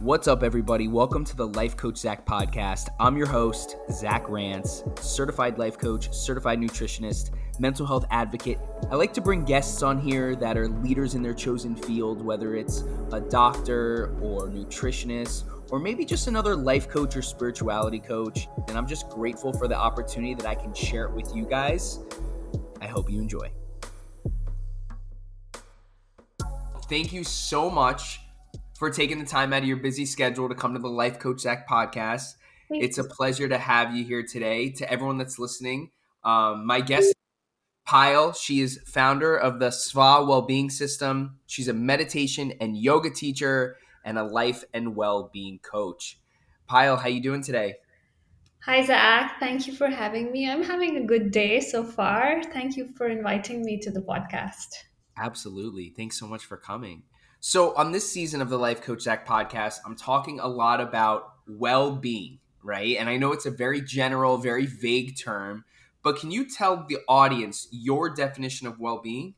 What's up, everybody? Welcome to the Life Coach Zach podcast. I'm your host, Zach Rance, certified life coach, certified nutritionist, mental health advocate. I like to bring guests on here that are leaders in their chosen field, whether it's a doctor or nutritionist or maybe just another life coach or spirituality coach. And I'm just grateful for the opportunity that I can share it with you guys. I hope you enjoy. Thank you so much for taking the time out of your busy schedule to come to the Life Coach Zach podcast. it's a pleasure to have you here today. To everyone that's listening, um, my guest, Payal, she is founder of the Sva Wellbeing System. She's a meditation and yoga teacher and a life and well-being coach. Payal, how you doing today? Hi, Zach. Thank you for having me. I'm having a good day so far. Thank you for inviting me to the podcast. Absolutely. Thanks so much for coming. So, on this season of the Life Coach Zach podcast, I'm talking a lot about well being, right? And I know it's a very general, very vague term, but can you tell the audience your definition of well being?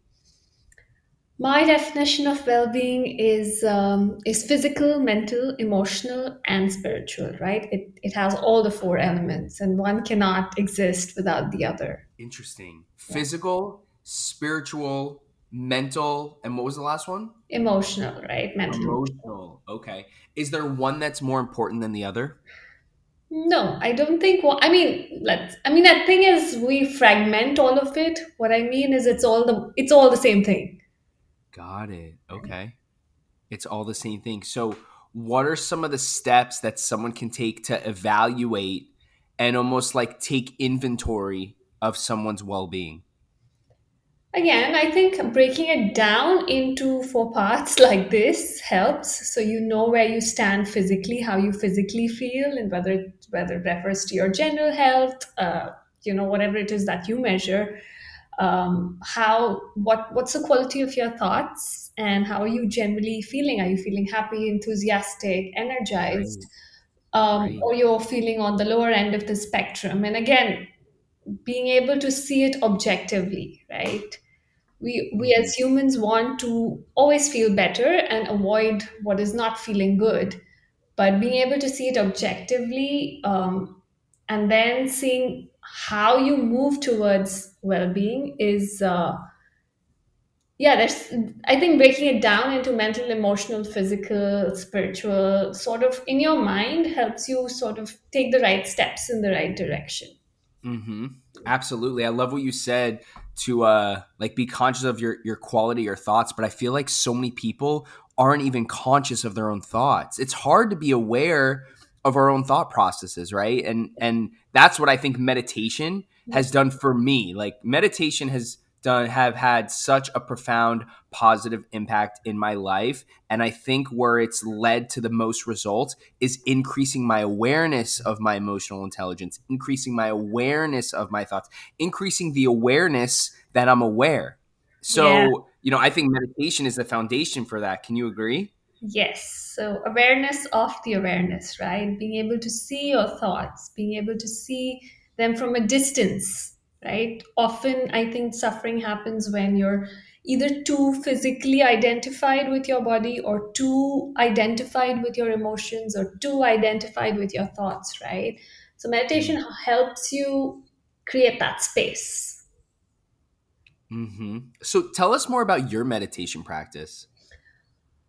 My definition of well-being is um, is physical, mental, emotional, and spiritual. Right? It it has all the four elements, and one cannot exist without the other. Interesting. Physical, spiritual, mental, and what was the last one? Emotional, right? Mental. Emotional. Okay. Is there one that's more important than the other? No, I don't think. Well, I mean, let's. I mean, the thing is, we fragment all of it. What I mean is, it's all the it's all the same thing Got it. Okay. It's all the same thing. So, what are some of the steps that someone can take to evaluate and almost like take inventory of someone's well being? Again, I think breaking it down into four parts like this helps. So you know where you stand physically, how you physically feel, and whether it, whether it refers to your general health, uh, you know, whatever it is that you measure um, how what what's the quality of your thoughts and how are you generally feeling are you feeling happy enthusiastic energized right. Um, right. or you're feeling on the lower end of the spectrum and again being able to see it objectively right we we as humans want to always feel better and avoid what is not feeling good. But being able to see it objectively um, and then seeing how you move towards well-being is uh, yeah there's i think breaking it down into mental emotional physical spiritual sort of in your mind helps you sort of take the right steps in the right direction mm-hmm. absolutely. I love what you said to uh like be conscious of your your quality your thoughts but i feel like so many people aren't even conscious of their own thoughts. It's hard to be aware of our own thought processes right? And and that's what i think meditation has done for me. Like meditation has done have had such a profound positive impact in my life and i think where it's led to the most results is increasing my awareness of my emotional intelligence increasing my awareness of my thoughts increasing the awareness that i'm aware so yeah. you know i think meditation is the foundation for that can you agree Yes. So awareness of the awareness, right? Being able to see your thoughts, being able to see them from a distance, right? Often I think suffering happens when you're either too physically identified with your body or too identified with your emotions or too identified with your thoughts, right? So meditation mm-hmm. helps you create that space. Mm-hmm. So tell us more about your meditation practice.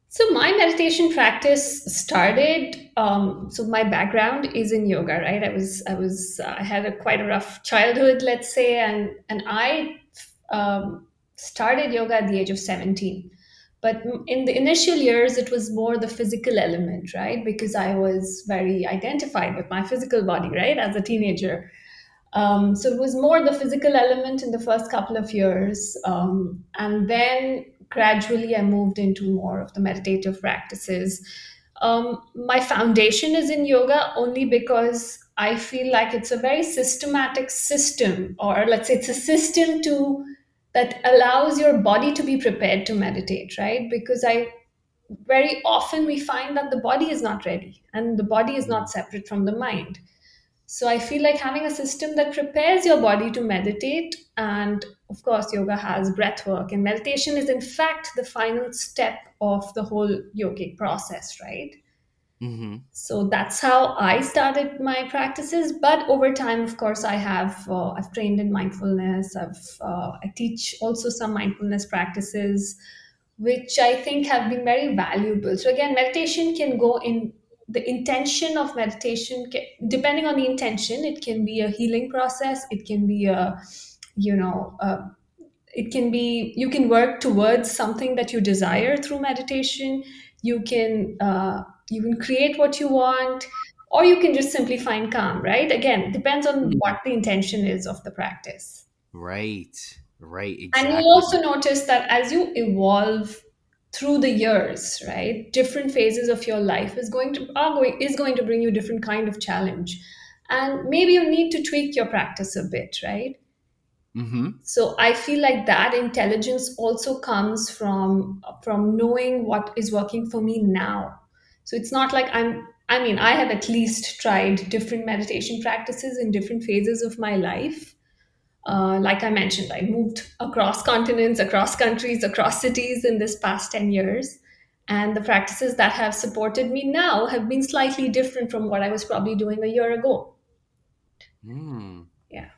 So my meditation practice started. Um, so my background is in yoga, right? I was I was uh, I had a quite a rough childhood, let's say, and and I um, started yoga at the age of seventeen. But in the initial years, it was more the physical element, right? Because I was very identified with my physical body, right, as a teenager. Um, so it was more the physical element in the first couple of years, um, and then gradually I moved into more of the meditative practices. Um, my foundation is in yoga only because I feel like it's a very systematic system, or let's say it's a system to that allows your body to be prepared to meditate, right? Because I very often we find that the body is not ready and the body is not separate from the mind. So I feel like having a system that prepares your body to meditate, and of course, yoga has breath work, and meditation is in fact the final step of the whole yogic process, right? Mm-hmm. So that's how I started my practices. But over time, of course, I have uh, I've trained in mindfulness. I've uh, I teach also some mindfulness practices, which I think have been very valuable. So again, meditation can go in the intention of meditation. Can, depending on the intention, it can be a healing process. It can be a you know a it can be you can work towards something that you desire through meditation. You can uh, you can create what you want or you can just simply find calm right? Again depends on what the intention is of the practice. Right. Right. and you'll also notice that as you evolve through the years right different phases of your life is going to are going is going to bring you different kind of challenge. And maybe you need to tweak your practice a bit right Mm-hmm. so i feel like that intelligence also comes from from knowing what is working for me now. So it's not like i'm i mean i have at least tried different meditation practices in different phases of my life. Uh, like i mentioned i moved across continents across countries across cities in this past 10 years. And the practices that have supported me now have been slightly different from what i was probably doing a year ago. Mm. yeah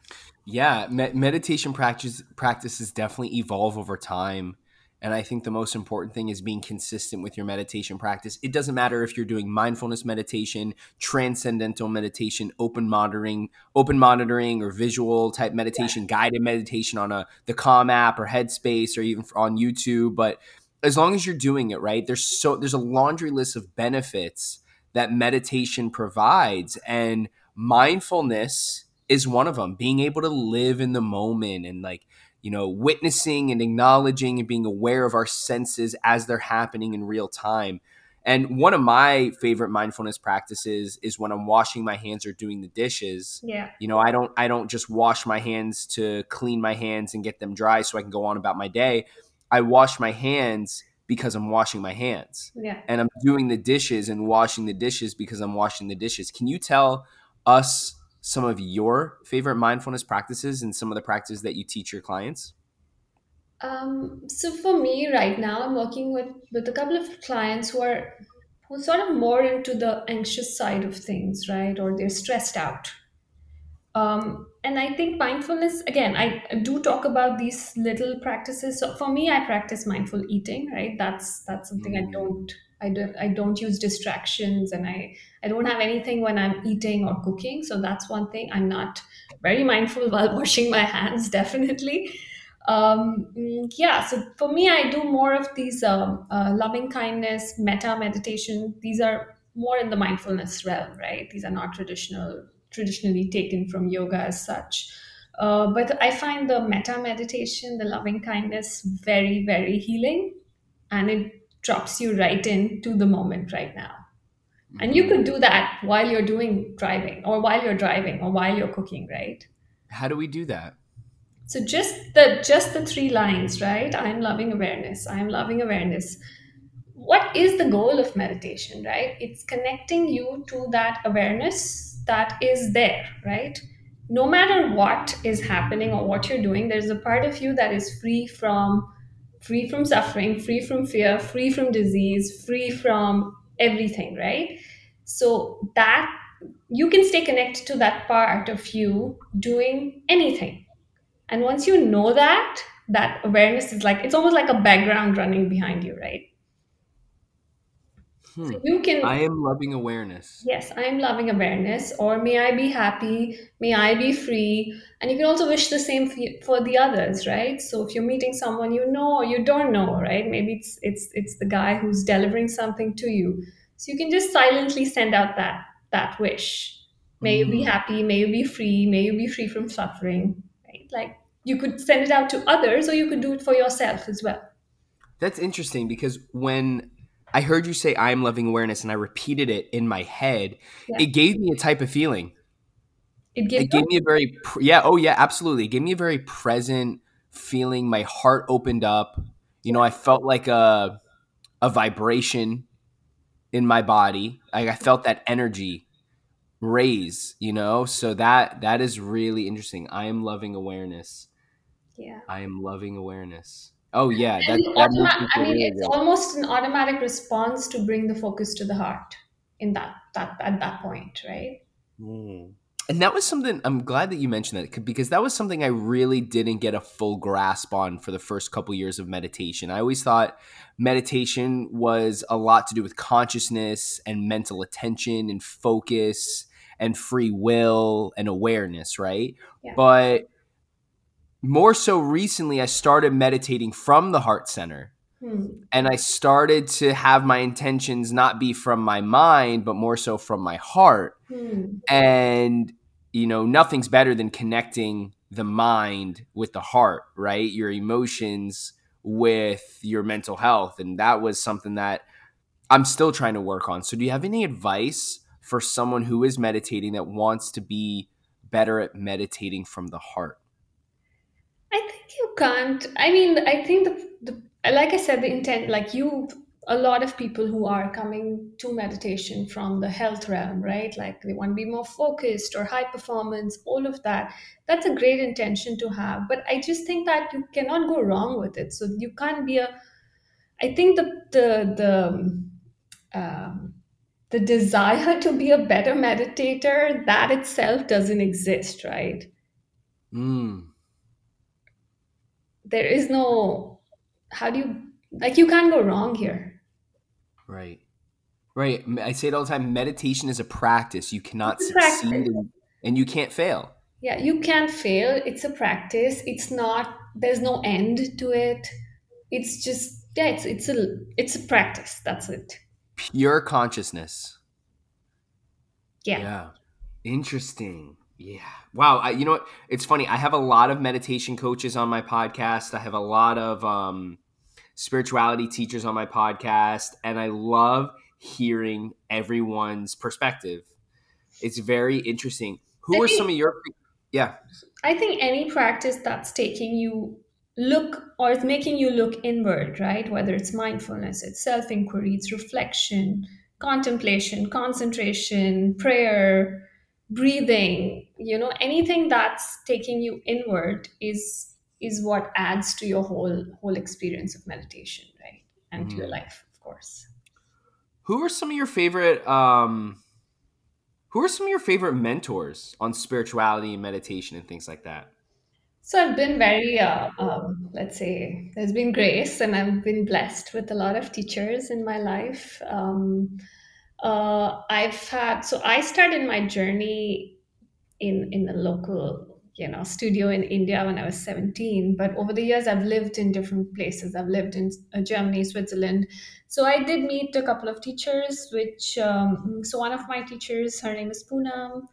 Yeah, me- meditation practice practices definitely evolve over time. And I think the most important thing is being consistent with your meditation practice. It doesn't matter if you're doing mindfulness meditation, transcendental meditation, open monitoring, open monitoring or visual type meditation, guided meditation on a the Calm app or Headspace or even on YouTube, but as long as you're doing it right, there's so there's a laundry list of benefits that meditation provides and mindfulness is one of them being able to live in the moment and like you know witnessing and acknowledging and being aware of our senses as they're happening in real time. And one of my favorite mindfulness practices is when i'm washing my hands or doing the dishes. Yeah. You know i don't i don't just wash my hands to clean my hands and get them dry so i can go on about my day. I wash my hands because i'm washing my hands. Yeah. And i'm doing the dishes and washing the dishes because i'm washing the dishes. Can you tell us some of your favorite mindfulness practices and some of the practices that you teach your clients? Um, so for me right now, I'm working with with a couple of clients who are who sort of more into the anxious side of things, right? Or they're stressed out. Um, and I think mindfulness, again, I do talk about these little practices. So for me, I practice mindful eating, right? That's that's something I Mm, don't I don't I don't use distractions and I I don't have anything when I'm eating or cooking. So that's one thing. I'm not very mindful while washing my hands, definitely. Um, mm, yeah, so for me, I do more of these um, uh, loving kindness, metta meditation. These are more in the mindfulness realm, right? These are not traditional, traditionally taken from yoga as such. Uh, but I find the metta meditation, the loving kindness, very, very healing, and it drops you right into the moment right now. And you could mhm. do that while you're doing driving, or while you're driving, or while you're cooking, right? How do we do that? So just the just the three lines, right? I'm loving awareness. I'm loving awareness. What is the goal of meditation, right? It's connecting you to that awareness that is there, right? No matter what is happening or what you're doing, there's a part of you that is free from free from suffering, free from fear, free from disease, free from everything, right? So that you can stay connected to that part of you doing anything and once you know that, that awareness is like, it's almost like a background running behind you, right? Hmm. So you can, I am loving awareness. yes, I'm loving awareness, or may I be happy, may I be free. And you can also wish the same for, for the others, right? So if you're meeting someone you know or you don't know, right? Maybe it's it's it's the guy who's delivering something to you. So you can just silently send out that that wish. May you be Mm. happy, may you be free, may you be free from suffering, right? Like you could send it out to others or you could do it for yourself as well. That's interesting because when I heard you say I am loving awareness and I repeated it in my head, Yeah. it gave me a type of feeling. It It gave me a very yeah, oh yeah, absolutely. It gave me a very present feeling. My heart opened up. You know, I felt like a a vibration in my body. Like I felt that energy raise, you know? So that that is really interesting. I am loving awareness. yeah. I am loving awareness. Oh yeah, that And that makes automa- I mean, really it's good. almost an automatic response to bring the focus to the heart. in that that at that point right mm. and that was something i'm glad that you mentioned that because that was something i really didn't get a full grasp on for the first couple years of meditation i always thought meditation was a lot to do with consciousness and mental attention and focus and free will and awareness right yeah. but more so recently i started meditating from the heart center Hmm. And I started to have my intentions not be from my mind, but more so from my heart. Hmm. And, you know, nothing's better than connecting the mind with the heart, right? Your emotions with your mental health. And that was something that I'm still trying to work on. So, do you have any advice for someone who is meditating that wants to be better at meditating from the heart? I think you can't. I mean, I think the, the like I said, the intent, like you, a lot of people who are coming to meditation from the health realm, right? Like they want to be more focused or high performance, all of that. That's a great intention to have. But I just think that you cannot go wrong with it. So you can't be a, I think the, the, the, um, the desire to be a better meditator, that itself doesn't exist, right? Mm. There is no how do you like you can't go wrong here. Right. Right. I say it all the time meditation is a practice. You cannot succeed and, and you can't fail. Yeah you can't fail. It's a practice. It's not there's no end to it. It's just yeah it's it's a it's a practice. That's it. Pure consciousness. Yeah. Yeah. Interesting yeah. Wow. I, you know what? It's funny. I have a lot of meditation coaches on my podcast. I have a lot of um, spirituality teachers on my podcast, and I love hearing everyone's perspective. It's very interesting. Who I are think, some of your? Yeah. I think any practice that's taking you look or is making you look inward, right? Whether it's mindfulness, it's self inquiry, it's reflection, contemplation, concentration, prayer breathing you know anything that's taking you inward is is what adds to your whole whole experience of meditation right and mm. to your mm. life of course who are some of your favorite um who are some of your favorite mentors on spirituality and meditation and things like that so i've been very uh, um, let's say there's been grace and i've been blessed with a lot of teachers in my life um, uh, I've had so I started my journey in in a local you know studio in India when I was 17 but over the years I've lived in different places. I've lived in uh, Germany Switzerland. So I did meet a couple of teachers which um, so one of my teachers her name is Poonam.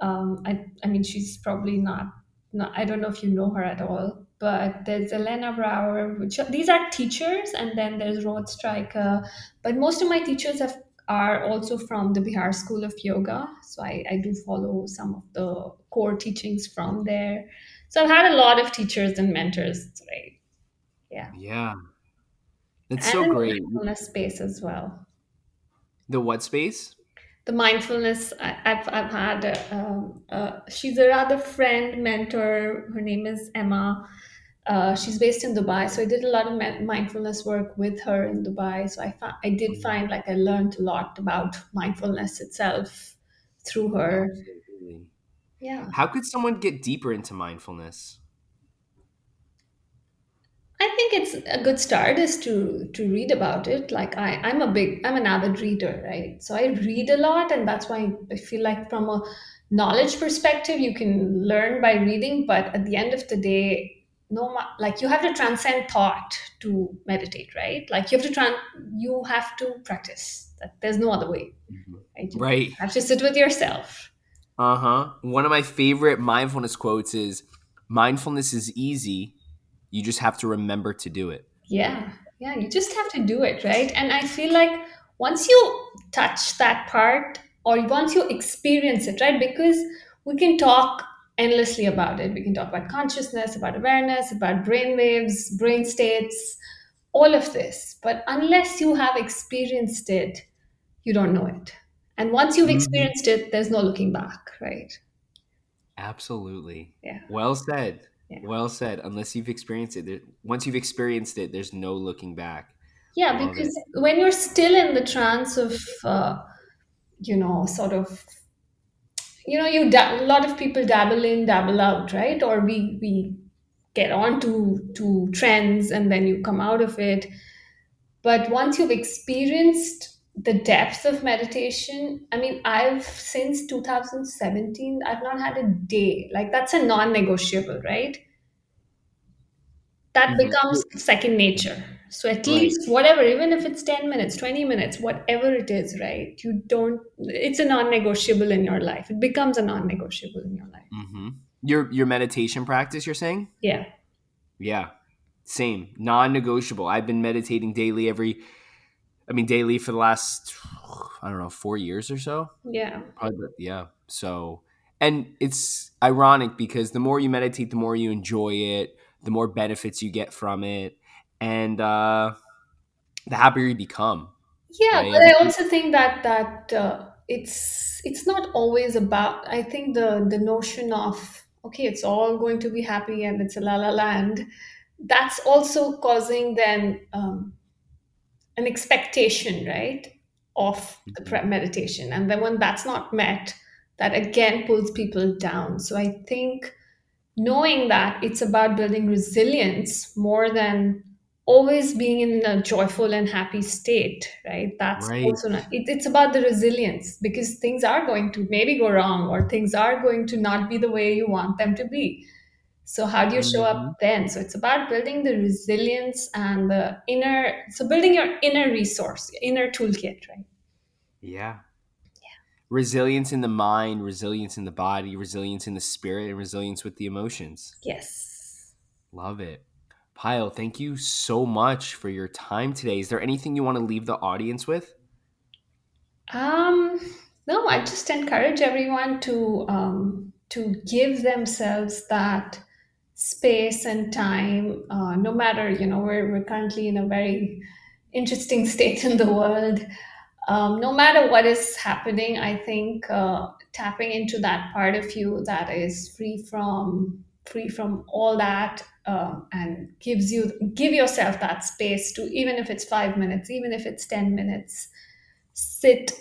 Um, I, I mean she's probably not, not I don't know if you know her at all but there's Elena Brower which these are teachers and then there's Rod Stryker but most of my teachers have are also from the Bihar School of Yoga. So I, I do follow some of the core teachings from there. So I've had a lot of teachers and mentors, right? Yeah. Yeah. That's and so great. mindfulness space as well. The what space? The mindfulness. I, have I've had. A, um, uh, she's a rather friend mentor. Her name is Emma uh, she's based in Dubai, so I did a lot of mindfulness work with her in Dubai. So I I did find like I learned a lot about mindfulness itself through her. Absolutely. Yeah. How could someone get deeper into mindfulness? I think it's a good start is to to read about it. Like I, I'm a big, I'm an avid reader, right? So I read a lot, and that's why I feel like from a knowledge perspective, you can learn by reading. But at the end of the day, no like you have to transcend thought to meditate right? Like you have to try you have to practice. That there's no other way mm-hmm. right, you right. have to sit with yourself. Uh-huh. One of my favorite mindfulness quotes is mindfulness is easy. You just have to remember to do it. Yeah. Yeah you just have to do it right? And i feel like once you touch that part or once you experience it right? Because we can talk endlessly about it. We can talk about consciousness, about awareness, about brain waves, brain states, all of this. But unless you have experienced it, you don't know it. And once you've mm-hmm. experienced it, there's no looking back, right? Absolutely. Yeah. Well said. Yeah. Well said. Unless you've experienced it, once you've experienced it, there's no looking back. Yeah, because it. when you're still in the trance of uh, you know, sort of, you know, you da- a lot of people dabble in, dabble out, right? Or we we get on to to trends and then you come out of it. But once you've experienced the depth of meditation, I mean, I've since 2017, I've not had a day like that's a non-negotiable, right? That Mhm. becomes second nature. So at Right. least whatever, even if it's 10 minutes, 20 minutes, whatever it is, right? You don't, it's a non negotiable in your life. It becomes a non negotiable in your life. hmm Your your meditation practice, you're saying? Yeah. Yeah, same, non-negotiable. I've been meditating daily every, I mean, daily for the last, I don't know, four years or so. Yeah. Probably, yeah. So, and it's ironic because the more you meditate, the more you enjoy it, the more benefits you get from it, and uh, the happier you become. Yeah, Right. but I also think that that uh, it's it's not always about. I think the the notion of okay, it's all going to be happy and it's a la la land. That's also causing then um, an expectation, right, of the pre- meditation, and then when that's not met, that again pulls people down. So I think knowing that it's about building resilience more than always being in a joyful and happy state right that's Right. also not it, it's about the resilience because things are going to maybe go wrong or things are going to not be the way you want them to be so how do you show up mm-hmm. then so it's about building the resilience and the inner so building your inner resource inner toolkit right Yeah. Yeah. Resilience in the mind, resilience in the body, resilience in the spirit, and resilience with the emotions. yes Love it. Pyle, thank you so much for your time today. Is there anything you want to leave the audience with? Um, no, I just encourage everyone to um, to give themselves that space and time. Uh, no matter you know we're we're currently in a very interesting state in the world. Um, no matter what is happening, I think uh, tapping into that part of you that is free from free from all that um, and gives you give yourself that space to even if it's five minutes, even if it's ten minutes sit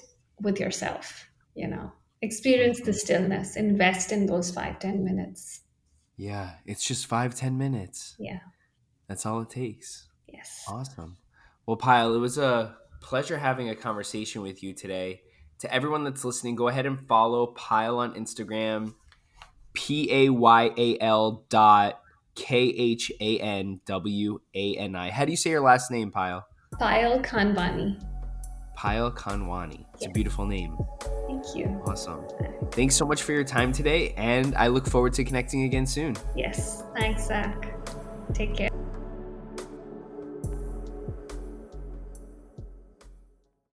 with yourself you know experience the stillness invest in those five ten minutes Yeah, it's just five, ten minutes. yeah That's all it takes. yes Awesome. Well, Pyle, it was a pleasure having a conversation with you today. To everyone that's listening, go ahead and follow Pyle on Instagram, P A Y A L dot K H A N W A N I. How do you say your last name, Pyle? Payal Khanwani. Pyle Khanwani. It's a beautiful name. thank you Awesome. Thanks so much for your time today, and I look forward to connecting again soon. yes thanks zach take care